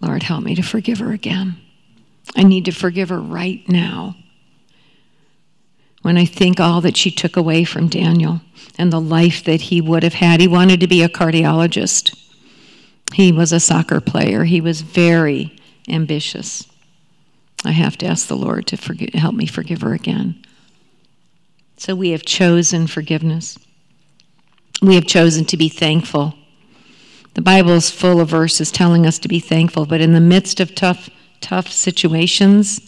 [SIGHS] Lord, help me to forgive her again. I need to forgive her right now. When I think all that she took away from Daniel and the life that he would have had, he wanted to be a cardiologist. He was a soccer player. He was very ambitious. I have to ask the Lord to forgive, help me forgive her again. So we have chosen forgiveness. We have chosen to be thankful. The Bible is full of verses telling us to be thankful, but in the midst of tough, tough situations,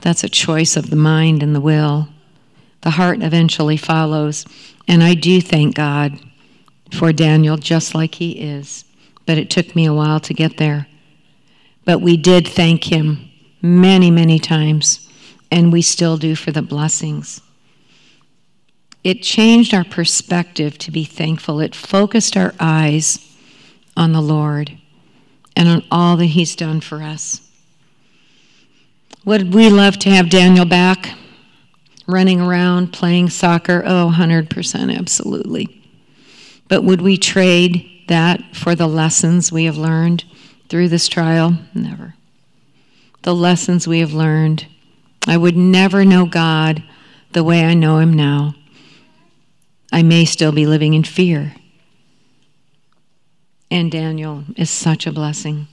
that's a choice of the mind and the will. The heart eventually follows. And I do thank God for Daniel just like he is. But it took me a while to get there. But we did thank him many, many times, and we still do for the blessings. It changed our perspective to be thankful. It focused our eyes on the Lord and on all that He's done for us. Would we love to have Daniel back, running around, playing soccer? Oh, 100%, absolutely. But would we trade that for the lessons we have learned through this trial? Never. The lessons we have learned. I would never know God the way I know Him now. I may still be living in fear. And Daniel is such a blessing.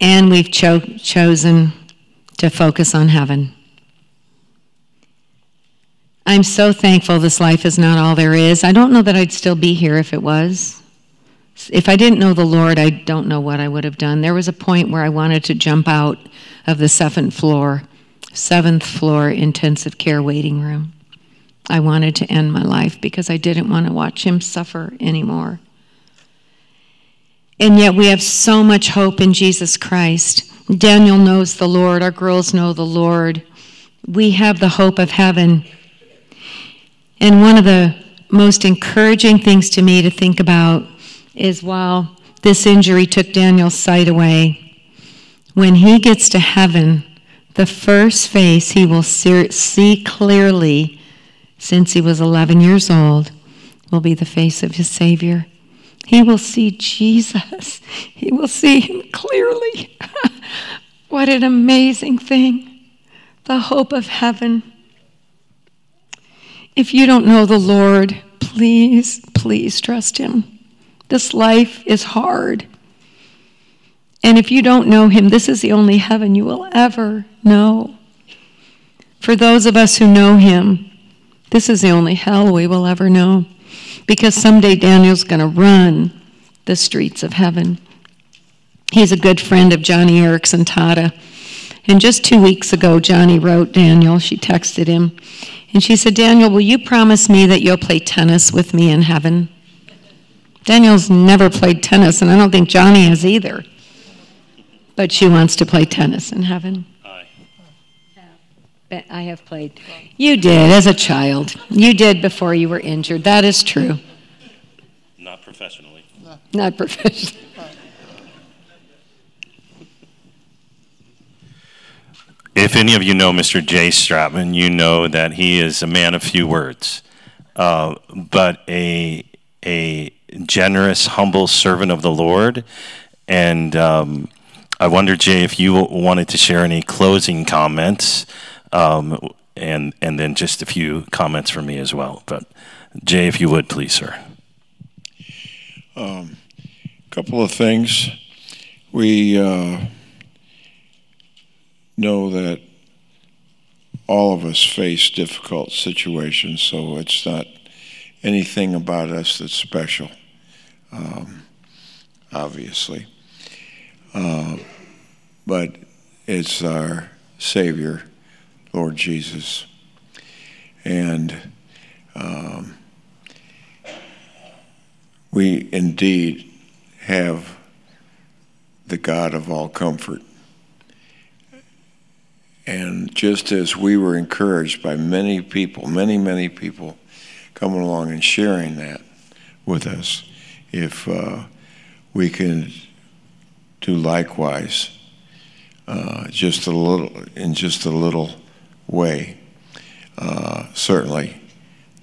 And we've cho- chosen to focus on heaven. I'm so thankful this life is not all there is. I don't know that I'd still be here if it was. If I didn't know the Lord, I don't know what I would have done. There was a point where I wanted to jump out of the seventh floor, seventh floor intensive care waiting room. I wanted to end my life because I didn't want to watch him suffer anymore. And yet we have so much hope in Jesus Christ. Daniel knows the Lord, our girls know the Lord. We have the hope of heaven. And one of the most encouraging things to me to think about is while this injury took Daniel's sight away, when he gets to heaven, the first face he will see clearly since he was 11 years old will be the face of his Savior. He will see Jesus. He will see him clearly. [LAUGHS] what an amazing thing. The hope of heaven. If you don't know the Lord, please, please trust Him. This life is hard. And if you don't know Him, this is the only heaven you will ever know. For those of us who know Him, this is the only hell we will ever know. Because someday Daniel's going to run the streets of heaven. He's a good friend of Joni Eareckson Tada. And just two weeks ago, Joni wrote Daniel, she texted him, and she said, Daniel, will you promise me that you'll play tennis with me in heaven? Daniel's never played tennis, and I don't think Joni has either. But she wants to play tennis in heaven. Aye. But I have played. You did as a child. You did before you were injured. That is true. Not professionally. Not professional. If any of you know Mr. Jay Stratman, you know that he is a man of few words, uh, but a a generous, humble servant of the Lord. And um, I wonder, Jay, if you wanted to share any closing comments, um, and and then just a few comments from me as well. But Jay, if you would, please, sir. Um, couple of things. We uh, know that all of us face difficult situations, so it's not anything about us that's special, um, obviously. Uh, but it's our Savior, Lord Jesus. And um, we indeed have the God of all comfort. And just as we were encouraged by many people, many, many people coming along and sharing that with us, if uh, we can do likewise, uh, just a little, in just a little way, uh, certainly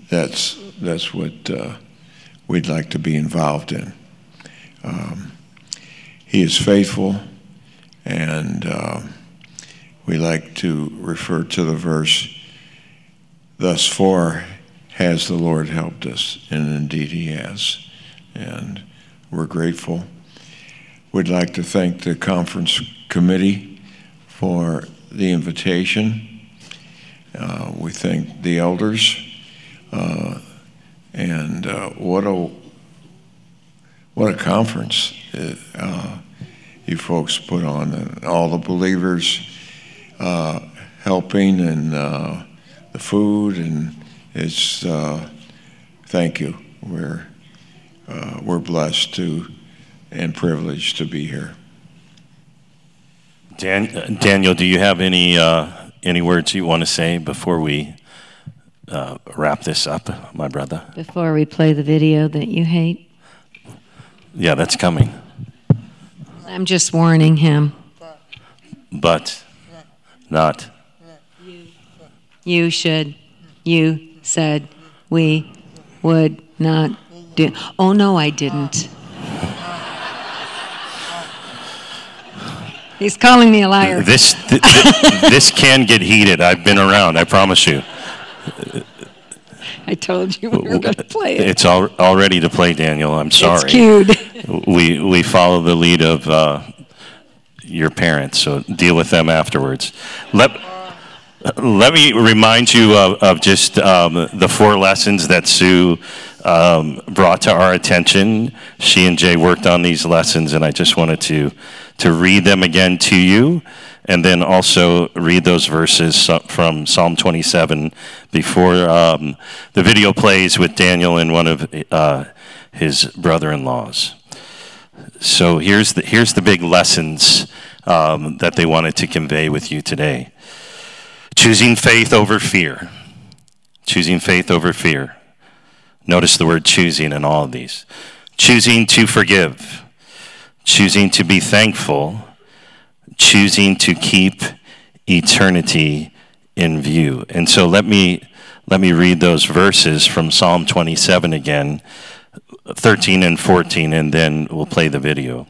that's, that's what uh, we'd like to be involved in. Um, he is faithful, and um, we like to refer to the verse, Thus far has the Lord helped us, and indeed He has. And we're grateful. We'd like to thank the conference committee for the invitation. Uh, we thank the elders. Uh, and uh, what a what a conference uh, you folks put on, and all the believers uh, helping, and the food, and it's thank you. We're we're blessed to and privileged to be here. Dan, Daniel, do you have any any words you want to say before we uh, wrap this up, my brother? Before we play the video that you hate, Yeah, that's coming. I'm just warning him. But not. You you should, you said we would not do. Oh, no, I didn't. He's calling me a liar. This th- th- this can get heated. I've been around. I promise you. I told you we were going to play it. It's all, all ready to play, Daniel. I'm sorry. It's cued. we we follow the lead of uh, your parents, so deal with them afterwards. Let let me remind you of, of just um, the four lessons that Sue um, brought to our attention. She and Jay worked on these lessons, and I just wanted to to read them again to you, and then also read those verses from Psalm 27 before um, the video plays with Daniel and one of uh, his brother-in-laws. So here's the here's the big lessons um, that they wanted to convey with you today. Choosing faith over fear. Choosing faith over fear. Notice the word choosing in all of these. Choosing to forgive. Choosing to be thankful. Choosing to keep eternity in view. And so let me let me read those verses from Psalm 27 again, 13 and 14, and then we'll play the video.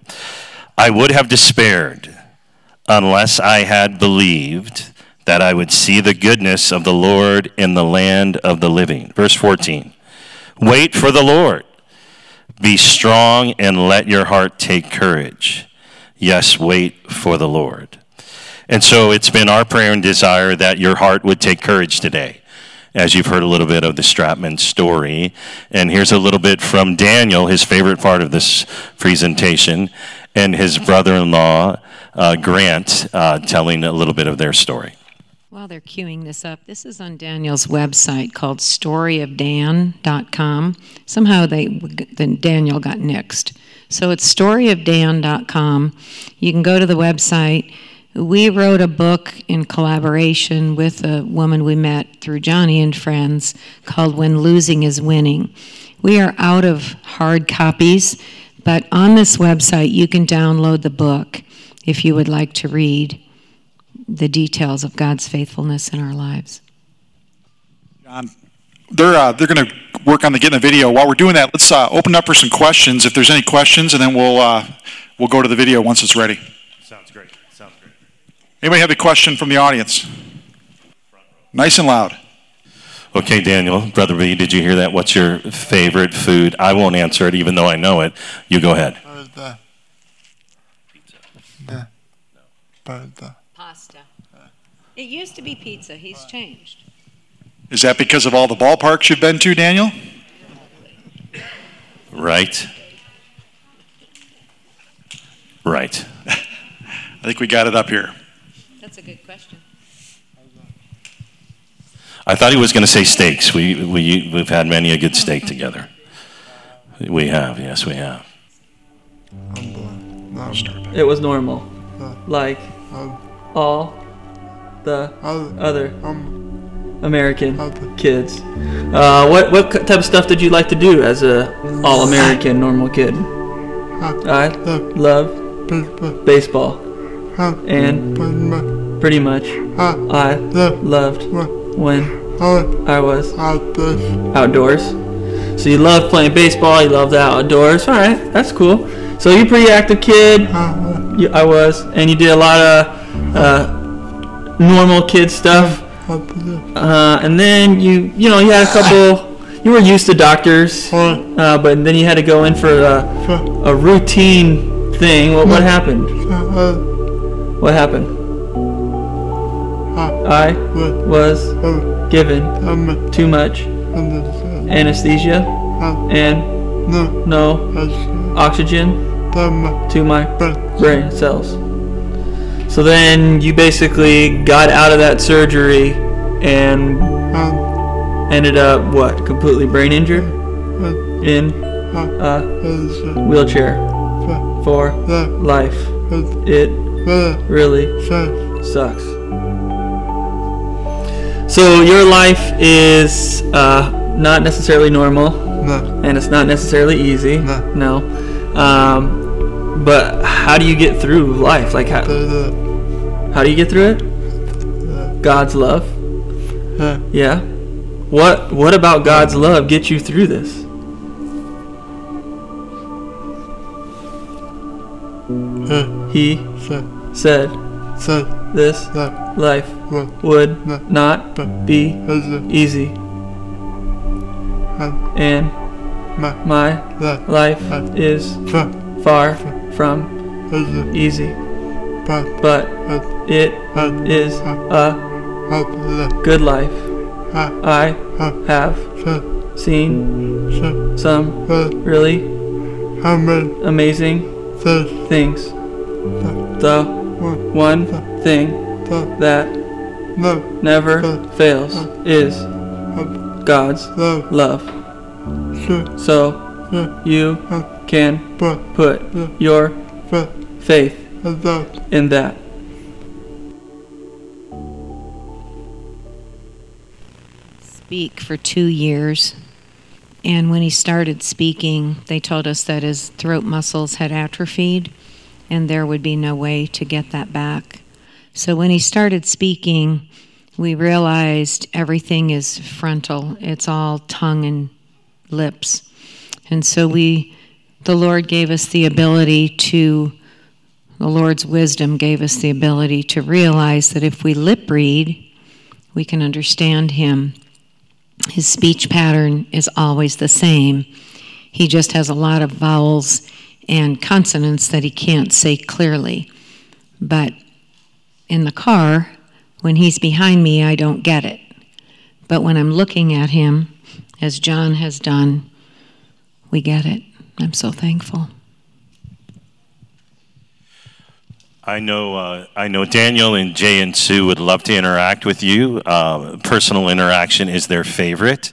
I would have despaired unless I had believed that I would see the goodness of the Lord in the land of the living. Verse 14 Wait for the Lord. Be strong and let your heart take courage. Yes, wait for the Lord. And so it's been our prayer and desire that your heart would take courage today. As you've heard a little bit of the Stratman story. And here's a little bit from Daniel, his favorite part of this presentation, and his brother in law, uh, Grant, uh, telling a little bit of their story. While they're queuing this up, this is on Daniel's website called storyofdan.com. Somehow they, then Daniel got nixed. So it's storyofdan.com. You can go to the website. We wrote a book in collaboration with a woman we met through Joni and Friends called When Losing is Winning. We are out of hard copies, but on this website you can download the book if you would like to read the details of God's faithfulness in our lives. John, they're uh, they're going to work on the getting the video. While we're doing that, let's uh, open up for some questions. If there's any questions, and then we'll uh, we'll go to the video once it's ready. Sounds great. Sounds great. Anybody have a question from the audience? Nice and loud. Okay, Daniel, Brother B, did you hear that? What's your favorite food? I won't answer it even though I know it. You go ahead. Pizza. Yeah. Pizza. Pasta. It used to be pizza. He's changed. Is that because of all the ballparks you've been to, Daniel? Right? Right. [LAUGHS] I think we got it up here. That's a good question. I thought he was going to say steaks. We, we, we've had many a good steak together. We have, yes, we have. No. It was normal. Like all the other. Um. American kids. Uh, what what type of stuff did you like to do as a all American normal kid? I Love. baseball and pretty much. I loved when I was outdoors. So you love playing baseball, you love the outdoors. All right, that's cool. So you're a pretty active kid. I was, and you did a lot of uh, normal kid stuff. Uh, and then you, you know, you had a couple. You were used to doctors, uh, but then you had to go in for a, a routine thing. What, what happened? What happened? I was given Um. too much anesthesia and no oxygen to my brain cells. So then you basically got out of that surgery and Um. ended up what? Completely brain injured in a wheelchair for life. It really sucks. So your life is uh, not necessarily normal, No. and it's not necessarily easy. No. No. Um, but how do you get through life? Like how, how do you get through it? God's love. Yeah. Yeah. What What about God's love get you through this? He said this life would No. not be easy, And. My. life is far from easy, But. it is a good life. I have seen some really amazing things. The One. thing That. never fails is God's love. So you can put your faith in that. Speak for two years. And when he started speaking, they told us that his throat muscles had atrophied and there would be no way to get that back. So when he started speaking, we realized everything is frontal, it's all tongue and lips. And so we, the Lord gave us the ability to, the Lord's wisdom gave us the ability to realize that if we lip read, we can understand him. His speech pattern is always the same. He just has a lot of vowels and consonants that he can't say clearly. But in the car, when he's behind me, I don't get it. But when I'm looking at him, as John has done, we get it. I'm so thankful. I know, uh, I know Daniel and Jay and Sue would love to interact with you. Uh, personal interaction is their favorite.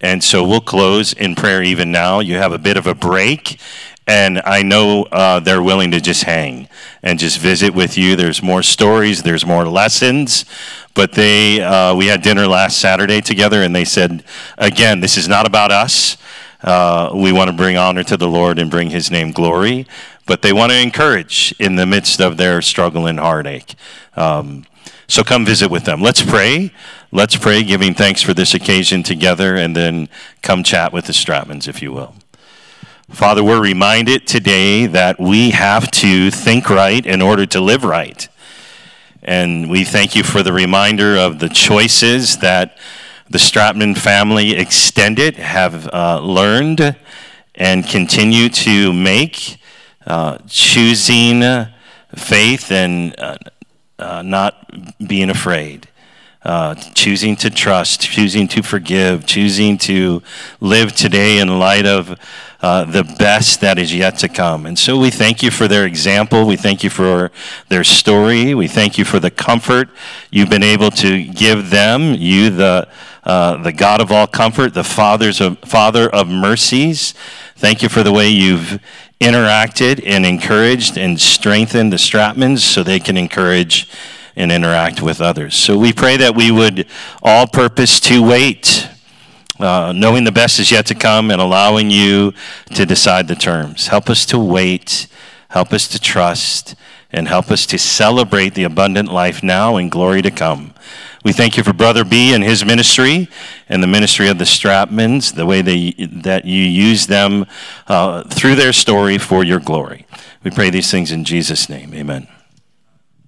And so we'll close in prayer even now. You have a bit of a break. and I know uh, they're willing to just hang and just visit with you. There's more stories, there's more lessons, but they uh, we had dinner last Saturday together, and they said, again, this is not about us. Uh, we want to bring honor to the Lord and bring His name glory, but they want to encourage in the midst of their struggle and heartache. Um, so come visit with them. Let's pray. Let's pray, giving thanks for this occasion together, and then come chat with the Stratmans, if you will. Father, we're reminded today that we have to think right in order to live right. And we thank you for the reminder of the choices that the Stratman family extended have uh, learned and continue to make, uh, choosing faith and uh, uh, not being afraid. Uh, choosing to trust, choosing to forgive, choosing to live today in light of uh, the best that is yet to come. And so we thank you for their example. We thank you for their story. We thank you for the comfort you've been able to give them. You, the uh, the God of all comfort, the Father's of, Father of mercies. Thank you for the way you've interacted and encouraged and strengthened the Stratmans so they can encourage and interact with others. So we pray that we would all purpose to wait, uh, knowing the best is yet to come and allowing you to decide the terms. Help us to wait, help us to trust, and help us to celebrate the abundant life now and glory to come. We thank you for Brother B and his ministry and the ministry of the Stratmans, the way they, that you use them uh, through their story for your glory. We pray these things in Jesus' name. Amen.